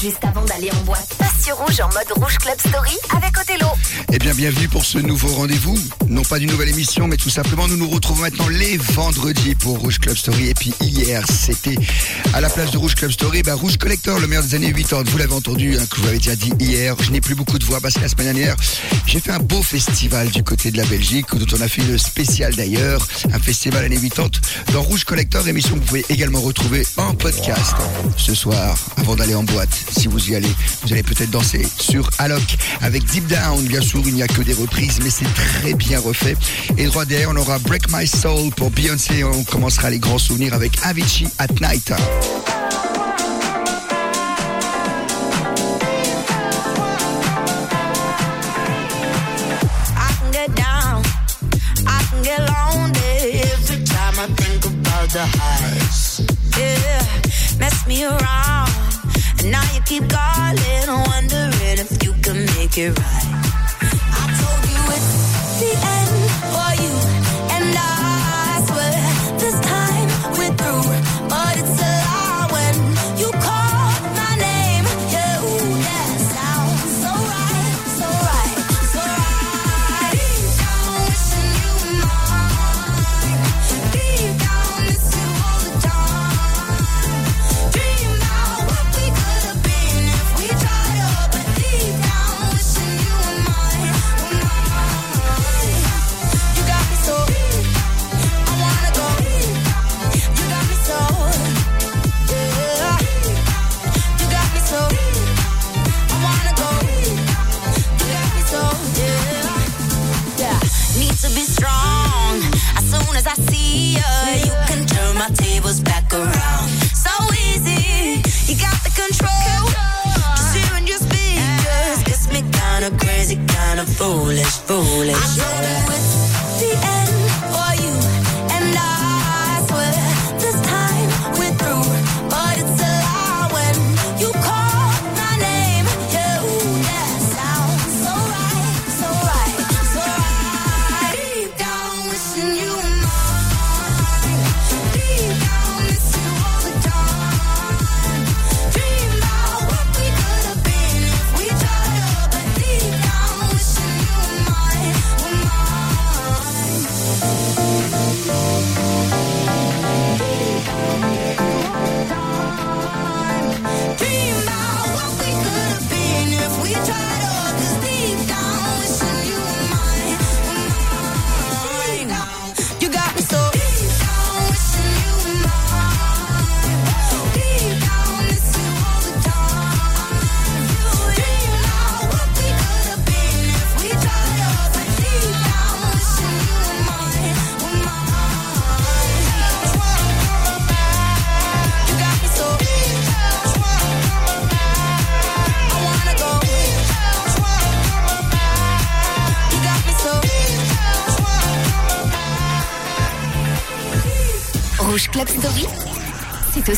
juste avant d'aller en boîte. Rouge en mode Rouge Club Story avec Othello. Eh bien, bienvenue pour ce nouveau rendez-vous. Non pas d'une nouvelle émission, mais tout simplement, nous nous retrouvons maintenant les vendredis pour Rouge Club Story. Et puis hier, c'était à la place de Rouge Club Story, bah, Rouge Collector, le meilleur des années 80. Vous l'avez entendu, hein, que vous avais déjà dit hier. Je n'ai plus beaucoup de voix parce que la semaine dernière, j'ai fait un beau festival du côté de la Belgique, dont on a fait une spéciale d'ailleurs, un festival années 80 dans Rouge Collector, émission que vous pouvez également retrouver en podcast. Ce soir, avant d'aller en boîte, si vous y allez, vous allez peut-être sur Alok avec Deep Down. Bien sûr, il n'y a que des reprises, mais c'est très bien refait. Et droit derrière, on aura Break My Soul pour Beyoncé. On commencera les grands souvenirs avec Avicii at Night. The mess me around, and now you keep calling, wondering if you can make it right. I told you it's the end for you,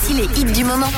aussi les hits du moment.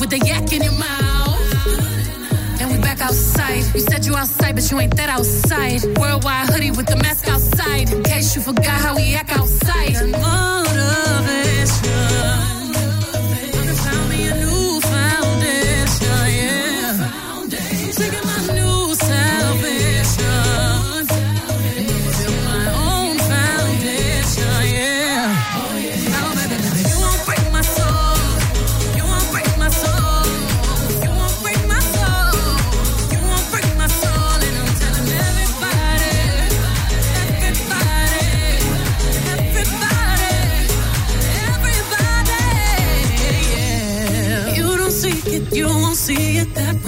with a yak in your mouth. And we back outside. You said you outside, but you ain't that outside. Worldwide hoodie with the mask outside. In case you forgot how we act outside. Motivation.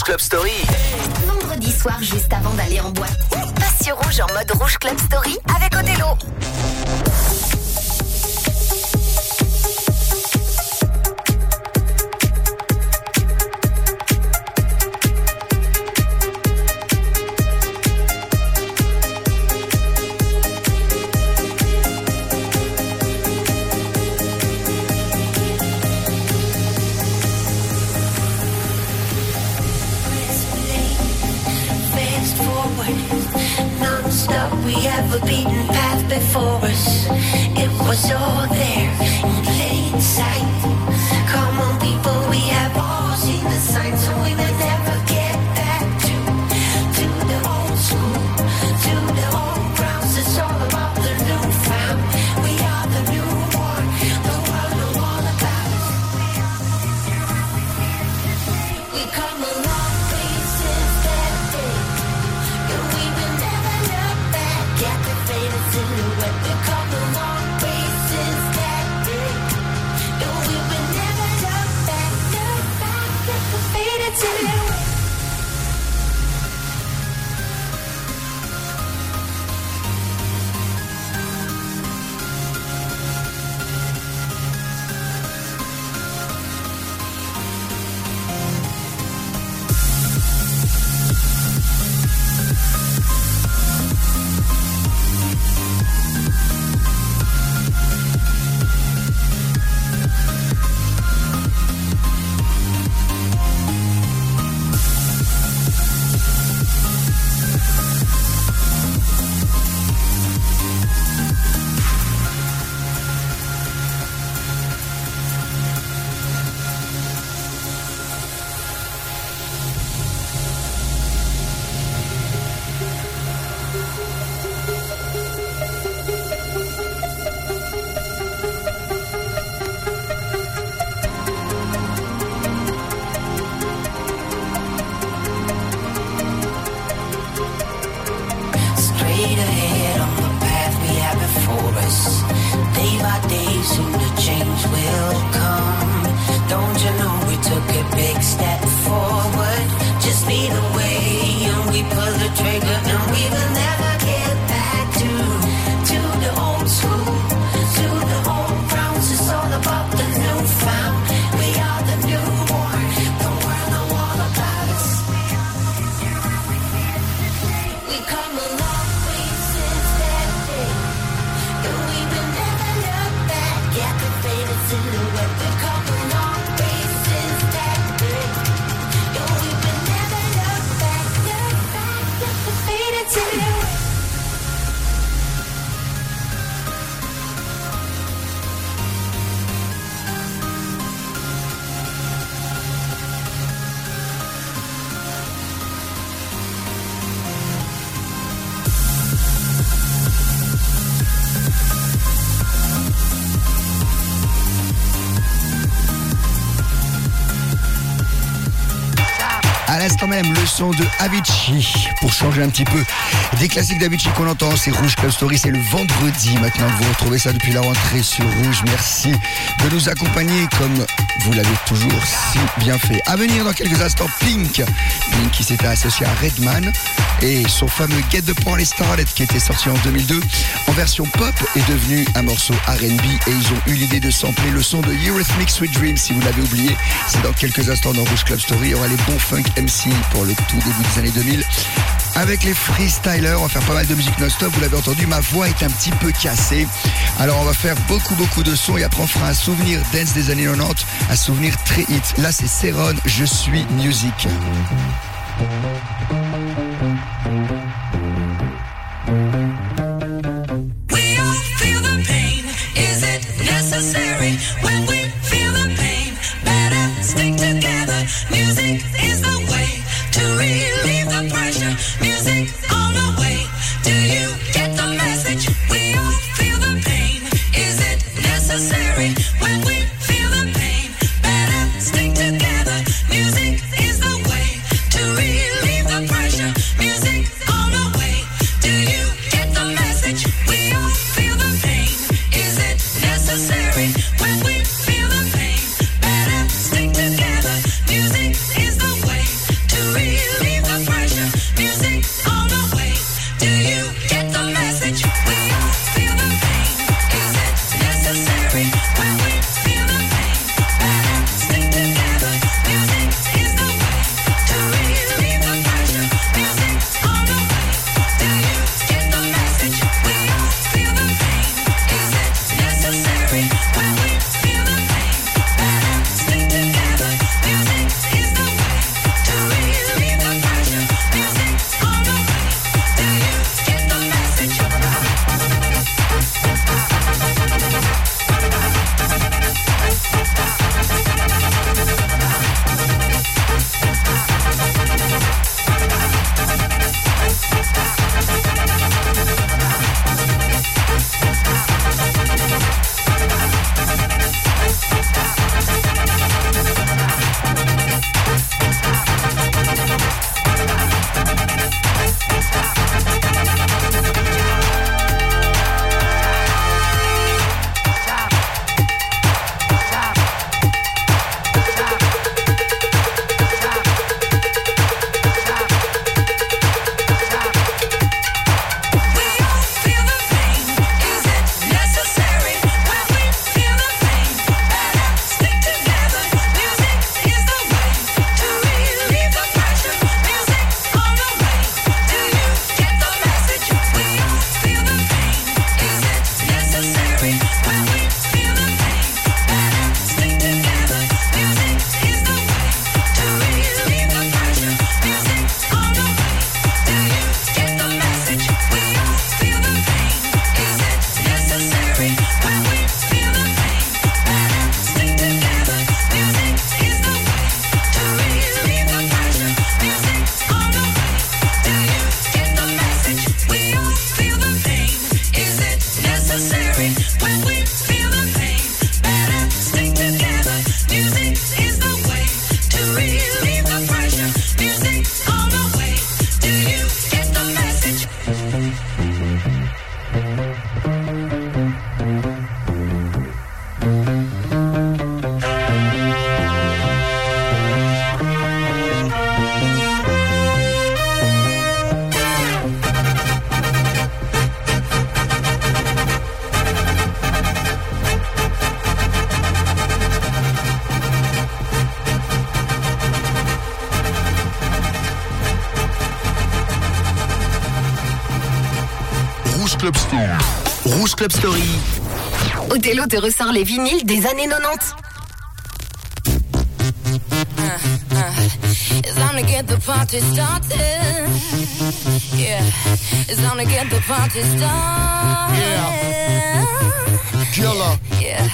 Rouge Club Story. Vendredi soir, juste avant d'aller en boîte. Passe sur Rouge en mode Rouge Club Story avec Othello. for us. De Avicii pour changer un petit peu des classiques d'Avicii qu'on entend. C'est Rouge Club Story, c'est le vendredi maintenant. Vous retrouvez ça depuis la rentrée sur Rouge. Merci de nous accompagner comme vous l'avez toujours si bien fait. À venir dans quelques instants, Pink. Pink qui s'était associé à Redman et son fameux Get the Point Starlet qui était sorti en 2002 en version pop est devenu un morceau R&B et ils ont eu l'idée de sampler le son de Eurythmics Sweet Dreams si vous l'avez oublié. C'est dans quelques instants dans Rouge Club Story. Il y aura les bons funk MC pour le tout début des années 2000. Avec les freestylers, on va faire pas mal de musique non-stop. Vous l'avez entendu, ma voix est un petit peu cassée. Alors on va faire beaucoup beaucoup de sons et après on fera un souvenir dance des années 90, un souvenir très hit. Là c'est Céron, je suis musique. Rouge Club Story. Rouge Club Story. Othello te ressort les vinyles des années 90. It's time to get the party started. Yeah, it's time to get the party started. Yeah. Killer. Yeah.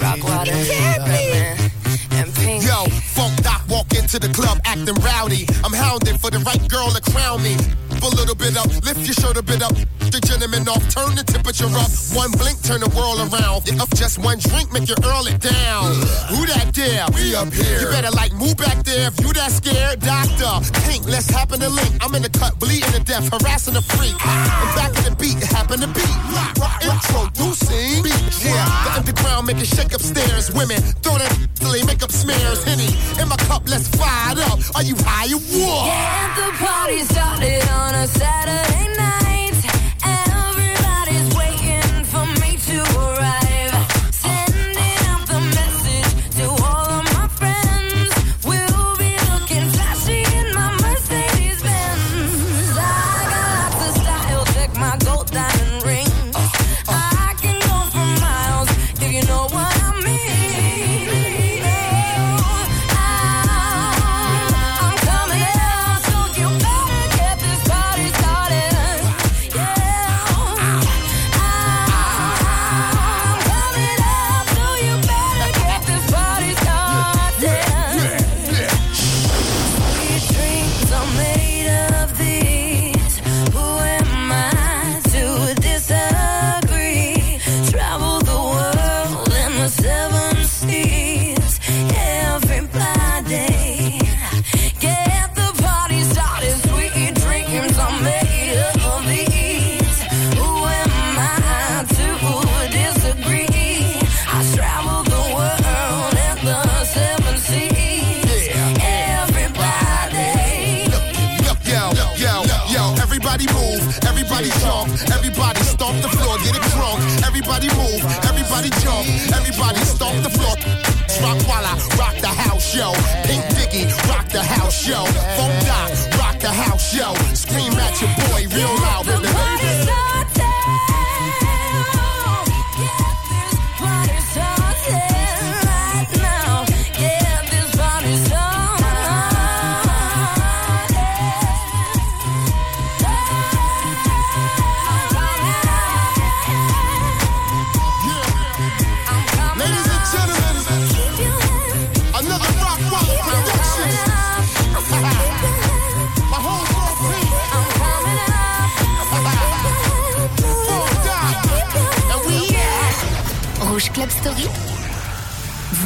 Rockwater, Redman, and Pink. Yo, Funk Doc walk into the club acting rowdy. I'm hounding for the right girl to crown me. Step a little bit up, lift your shirt a bit up. The gentleman off, turn the temperature up. One blink, turn the world around. If just one drink, make you earl it down. Who that there? We up here. You better like move back there if you that scared. Doctor, Pink, let's happen to link. I'm in the cut, bleeding to death, harassing the freak. And back in the beat, happen to beat. Introducing beat, yeah. The underground make it shake upstairs. Women, throw that till they make up smears. Henny, in my cup, let's fire it up. Are you high or what? Get the party started on on a Saturday off. Everybody stomp the floor. Rock Rockwalla, rock the house, yo. Pink Diggy, rock the house, yo. Funk Doc, rock the house, yo. Scream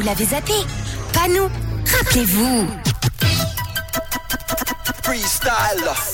l'avez zappé. Pas nous. Rappelez-vous. Freestyle.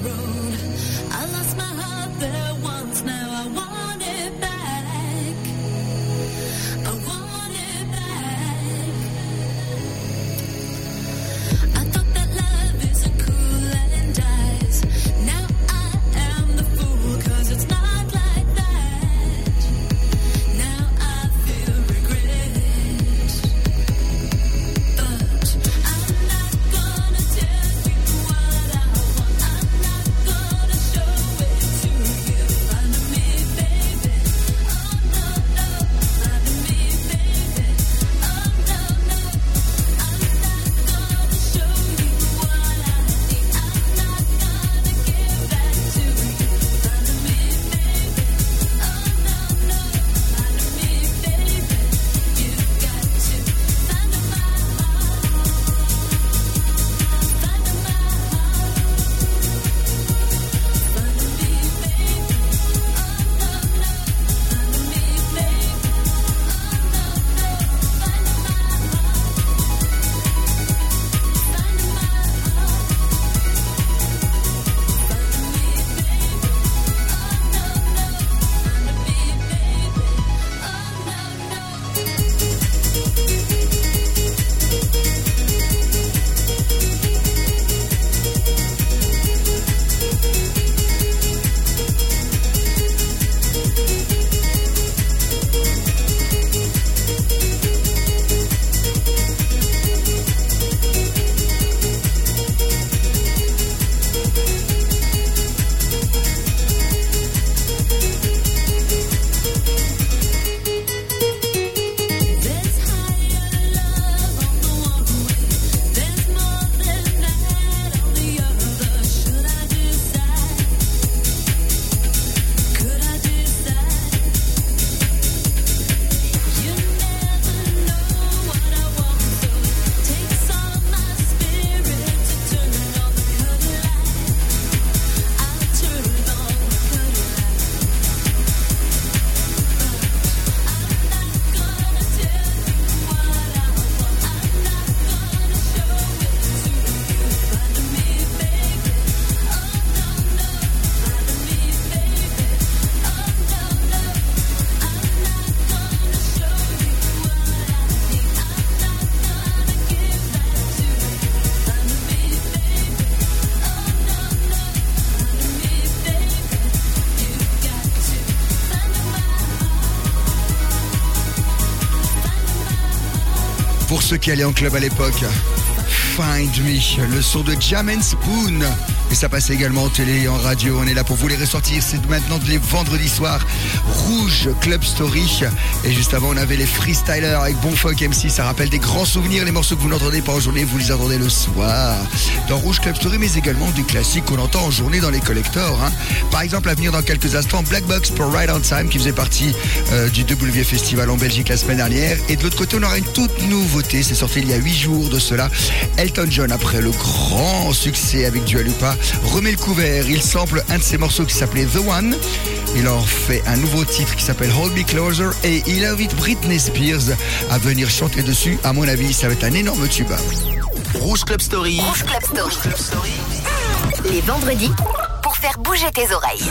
Ceux qui allaient en club à l'époque, Find Me, le son de Jam and Spoon. Et ça passait également en télé et en radio. On est là pour vous les ressortir. C'est maintenant les vendredis soirs. Rouge Club Story. Et juste avant, on avait les freestylers avec Bon Funk MC. Ça rappelle des grands souvenirs. Les morceaux que vous n'entendez pas en journée, vous les entendez le soir. Dans Rouge Club Story, mais également du classique qu'on entend en journée dans les collectors. hein. Par exemple, à venir dans quelques instants, Black Box pour Ride on Time qui faisait partie euh, du W Festival en Belgique la semaine dernière. Et de l'autre côté, on aura une toute nouveauté. C'est sorti il y a 8 jours de cela. Elton John, après le grand succès avec Dua Lipa, remet le couvert. Il sample un de ses morceaux qui s'appelait The One. Il en fait un nouveau titre qui s'appelle Hold Me Closer et il invite Britney Spears à venir chanter dessus. À mon avis, ça va être un énorme tube. Rouge Club Story. Rouge Club Story. Rouge Club Story. Les vendredis, pour faire bouger tes oreilles.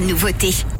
Nouveauté.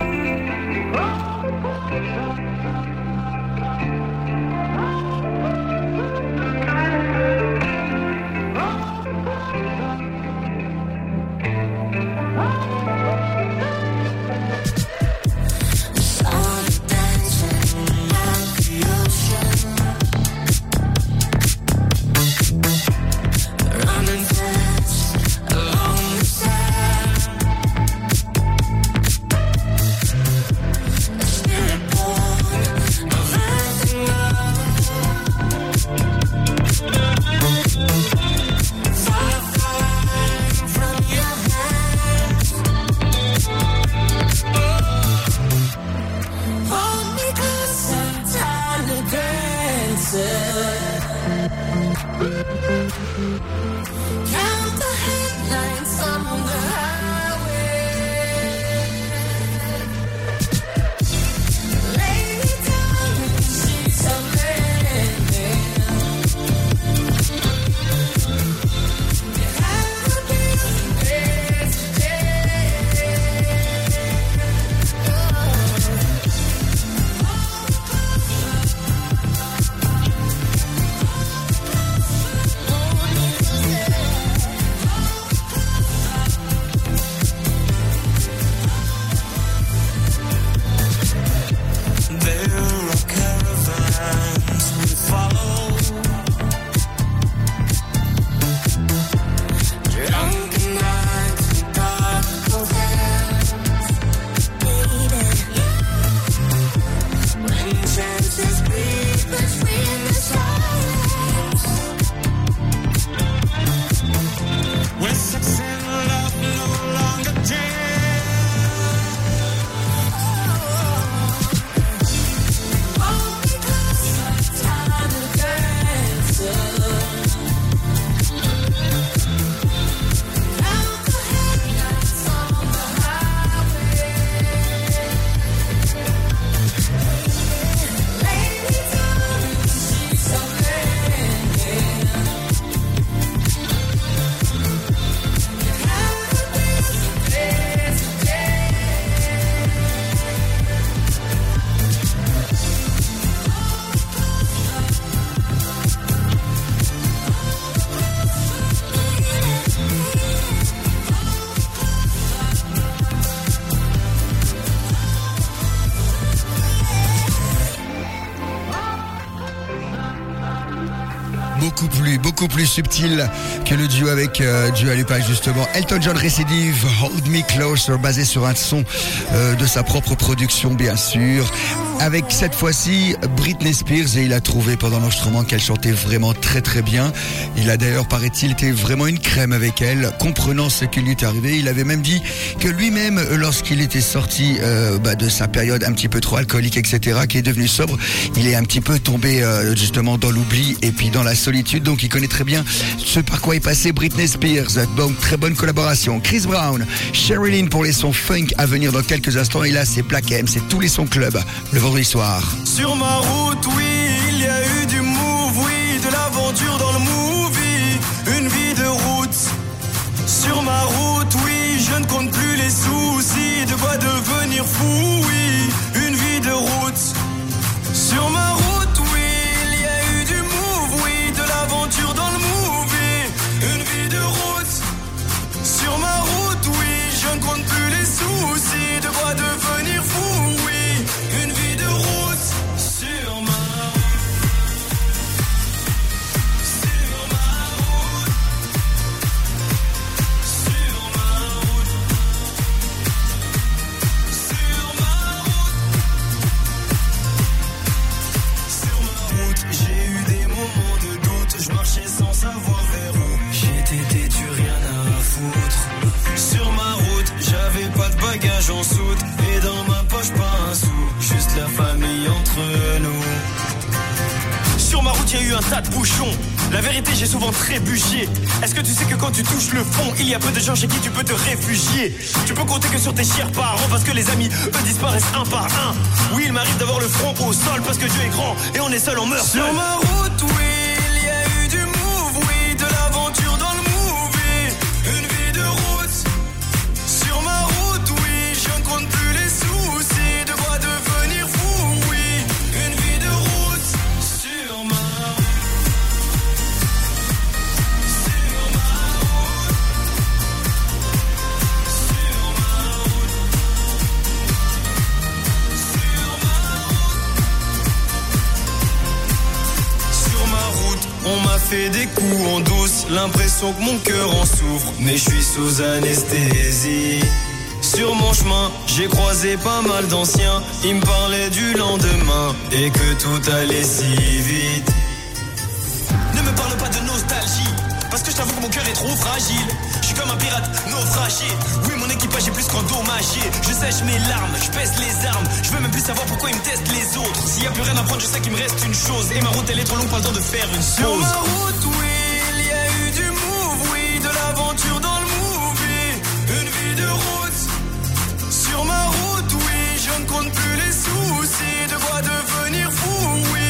Plus, subtil que le duo avec euh, Dua justement. Elton John récidive, Hold Me Closer, basé sur un son euh, de sa propre production bien sûr. Avec cette fois-ci Britney Spears et il a trouvé pendant l'enregistrement qu'elle chantait vraiment très très bien. Il a d'ailleurs, paraît-il, été vraiment une crème avec elle, comprenant ce qui lui est arrivé. Il avait même dit que lui-même, lorsqu'il était sorti euh, bah, de sa période un petit peu trop alcoolique, etc., qui est devenu sobre, il est un petit peu tombé euh, justement dans l'oubli et puis dans la solitude. Donc il connaît très bien ce par quoi est passé Britney Spears. Donc très bonne collaboration. Chris Brown, Sherilyn pour les sons funk à venir dans quelques instants. Et là, c'est Black M, c'est tous les sons club Sur ma route, oui, il y a eu du un tas de bouchons. La vérité, j'ai souvent trébuché. Est-ce que tu sais que quand tu touches le fond, il y a peu de gens chez qui tu peux te réfugier? Tu peux compter que sur tes chers parents parce que les amis, eux, disparaissent un par un. Oui, il m'arrive d'avoir le front au sol parce que Dieu est grand et on est seul, on meurt Sur seul. ma route, l'impression que mon cœur en souffre, mais je suis sous anesthésie. Sur mon chemin, j'ai croisé pas mal d'anciens, ils me parlaient du lendemain et que tout allait si vite. Ne me parle pas de nostalgie, parce que je t'avoue que mon cœur est trop fragile. Je suis comme un pirate naufragé, oui mon équipage est plus qu'endommagé. Je sèche mes larmes, je pèse les armes, je veux même plus savoir pourquoi ils me testent les autres. S'il y a plus rien à prendre, je sais qu'il me reste une chose, et ma route elle est trop longue, pas le temps de faire une chose. compte plus les soucis, de quoi devenir fou, oui.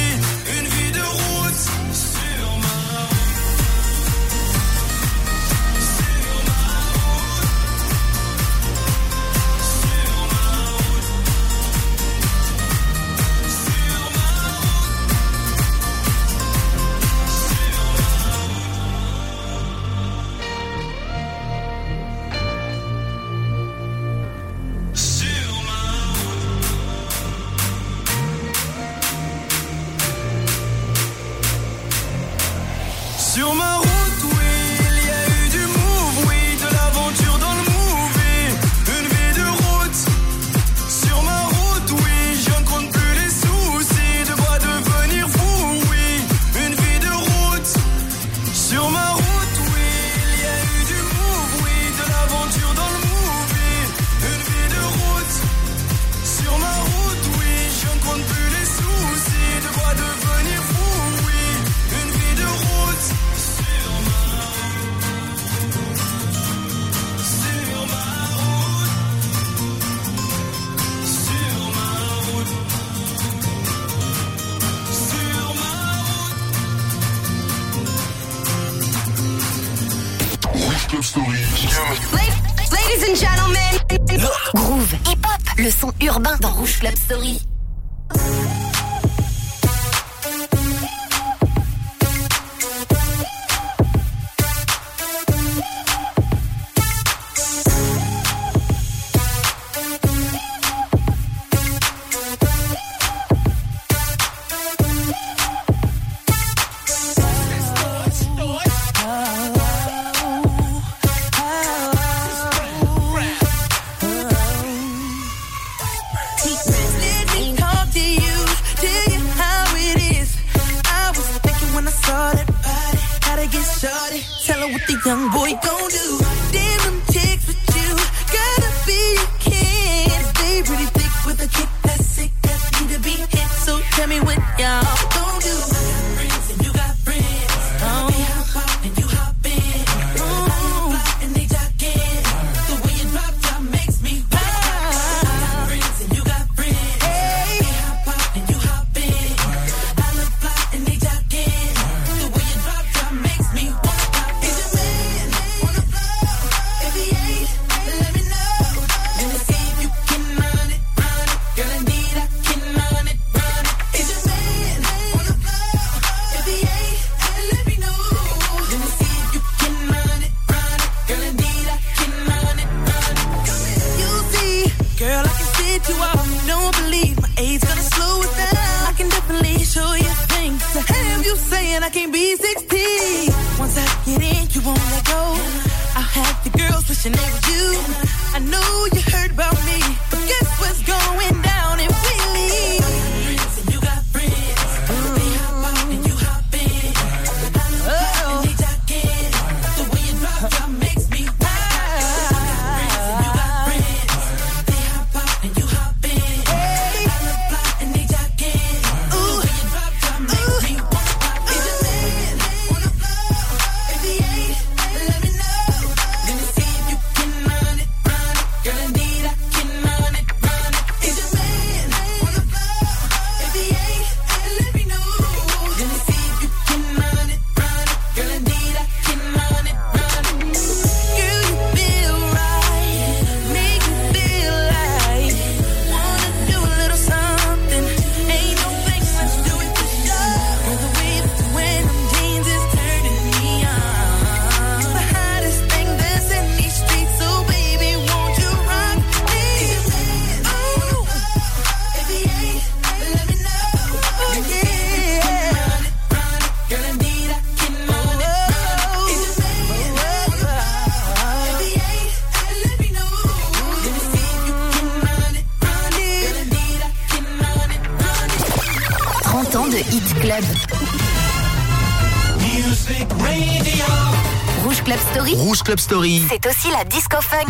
Rouge Club Story, Rouge Club Story. c'est aussi la disco funk.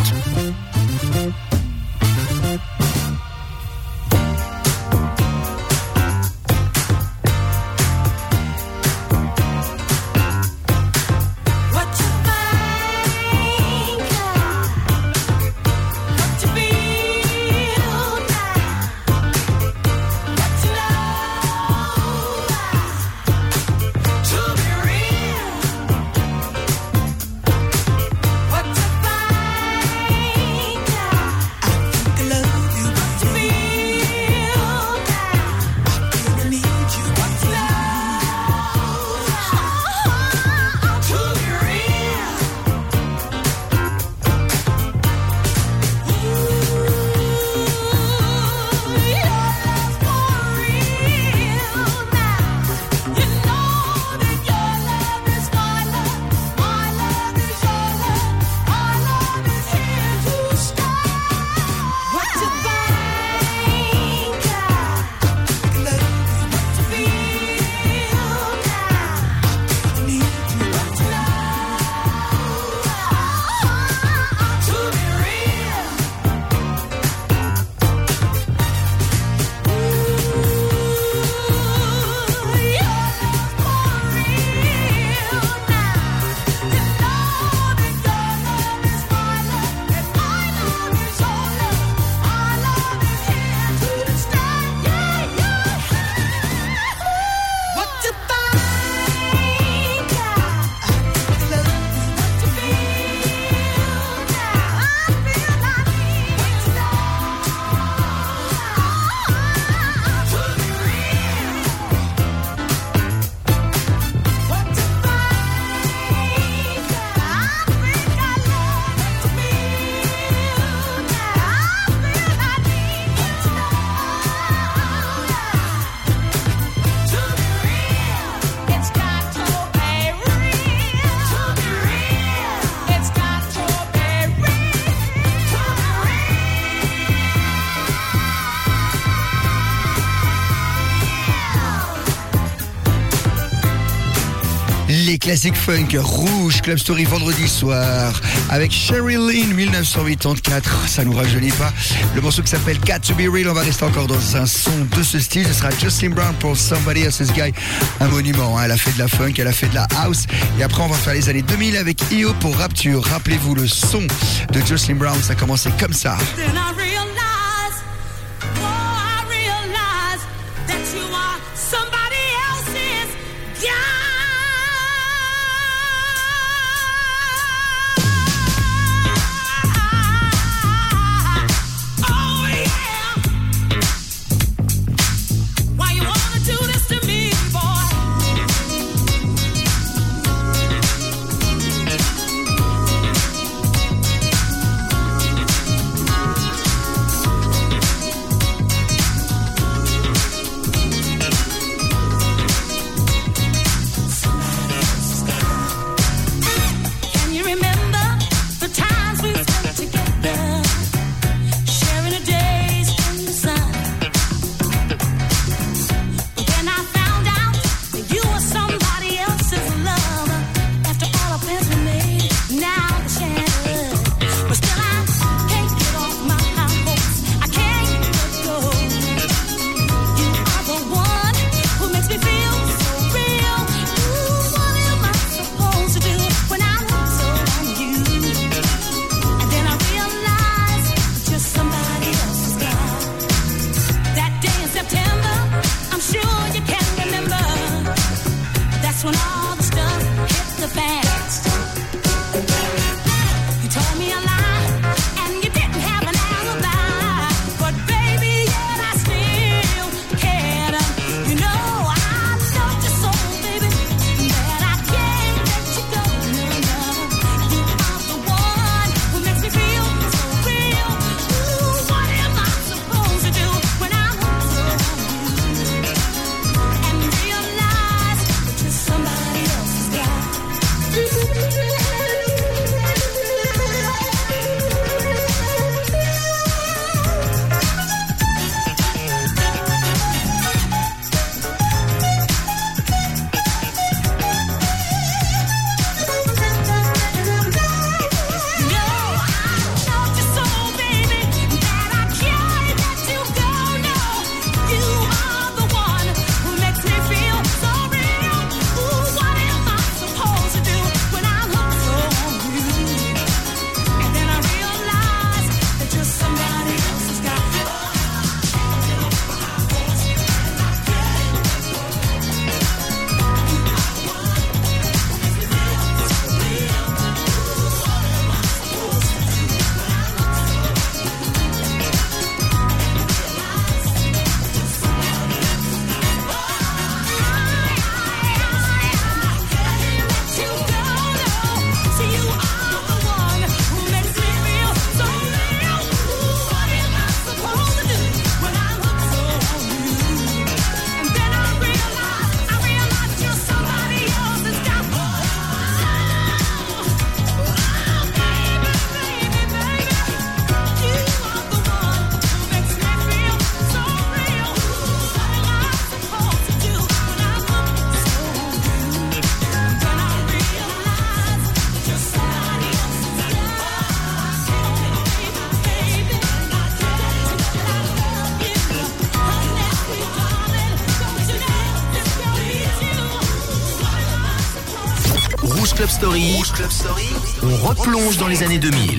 Les classiques funk rouge Club Story vendredi soir avec Sherry Lynn 1984. Ça nous rajeunit pas. Le morceau qui s'appelle Cat to Be Real. On va rester encore dans un son de ce style. Ce sera Jocelyn Brown pour Somebody Else's Guy. Un monument. hein. Elle a fait de la funk, elle a fait de la house. Et après, on va faire les années 2000 avec IO pour Rapture. Rappelez-vous le son de Jocelyn Brown. Ça commençait comme ça. Années 2000.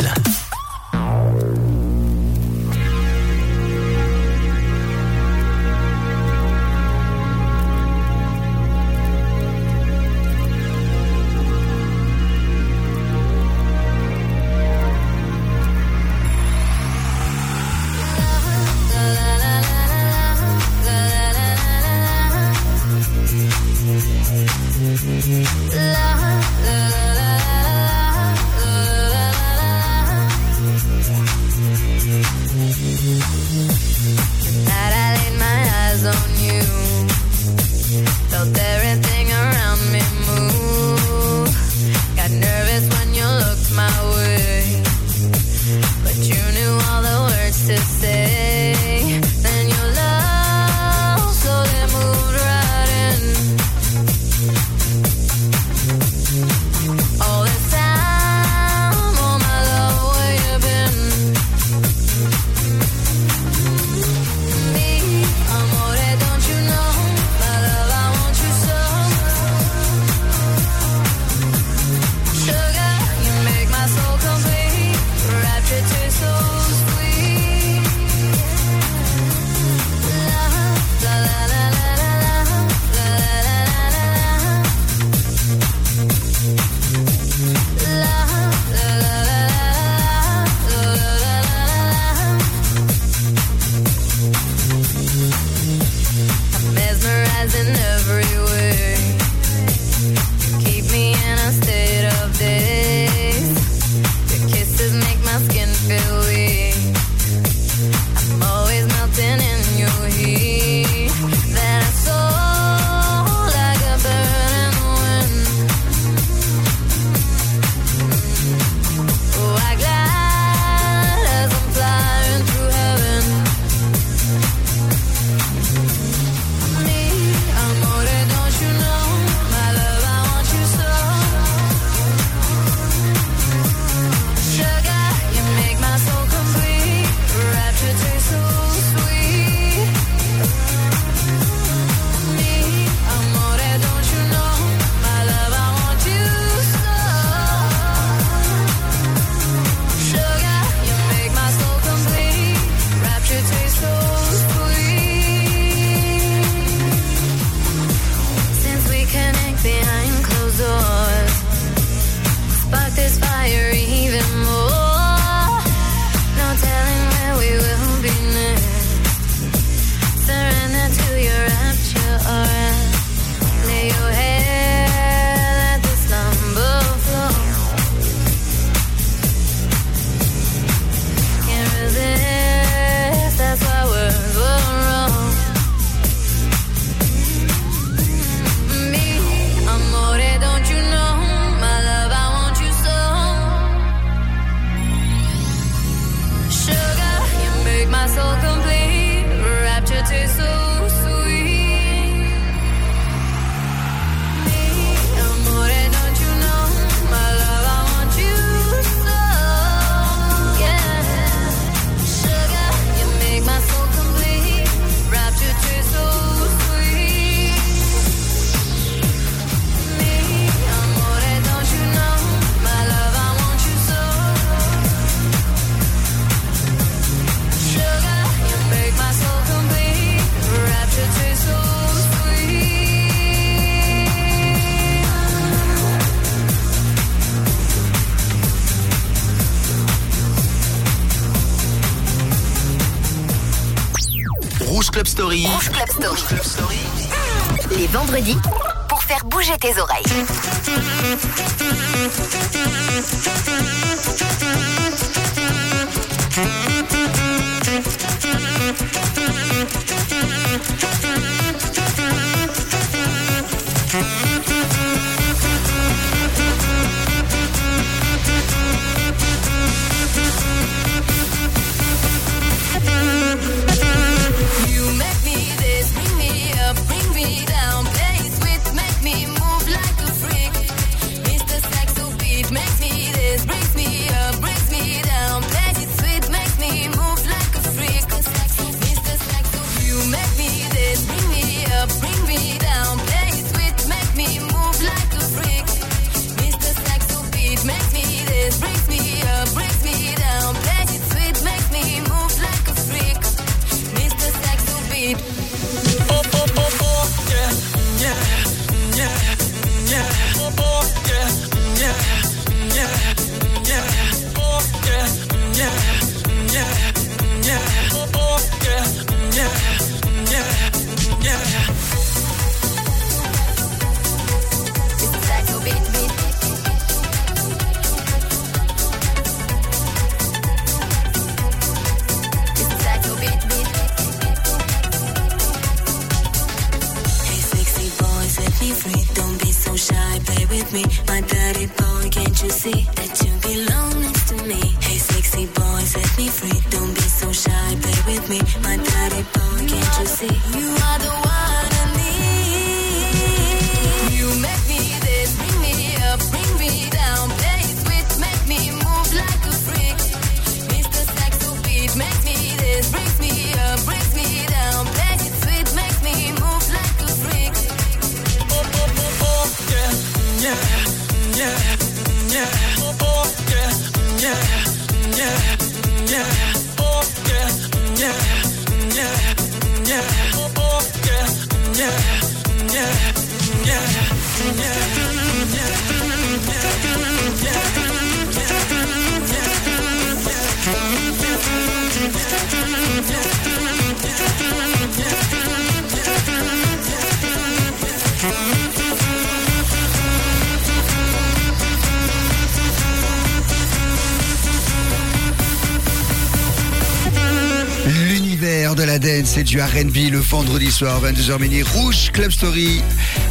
c'est du RB le vendredi soir, 22h mini, Rouge Club Story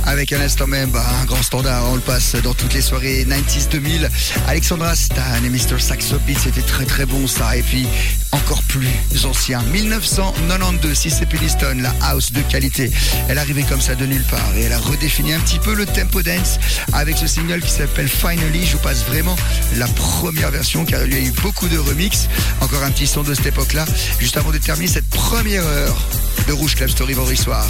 avec un instant même un grand standard. On le passe dans toutes les soirées 90s 2000. Alexandra Stan et Mr. Saxo c'était très très bon ça. Et puis encore plus ancien, 1992, Cissé Peniston, la house de qualité. Elle arrivait comme ça de nulle part et elle a redéfini un petit peu le tempo dance avec ce single qui s'appelle Finally. Je vous passe vraiment la première version car il y a eu beaucoup de remixes. Encore un petit son de cette époque-là, juste avant de terminer cette première heure de Rouge Club Story vendredi soir.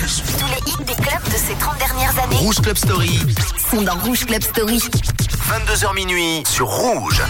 Tous les hits des clubs de ces 30 dernières années. Rouge Club Story. Sont dans Rouge Club Story. 22h minuit sur Rouge.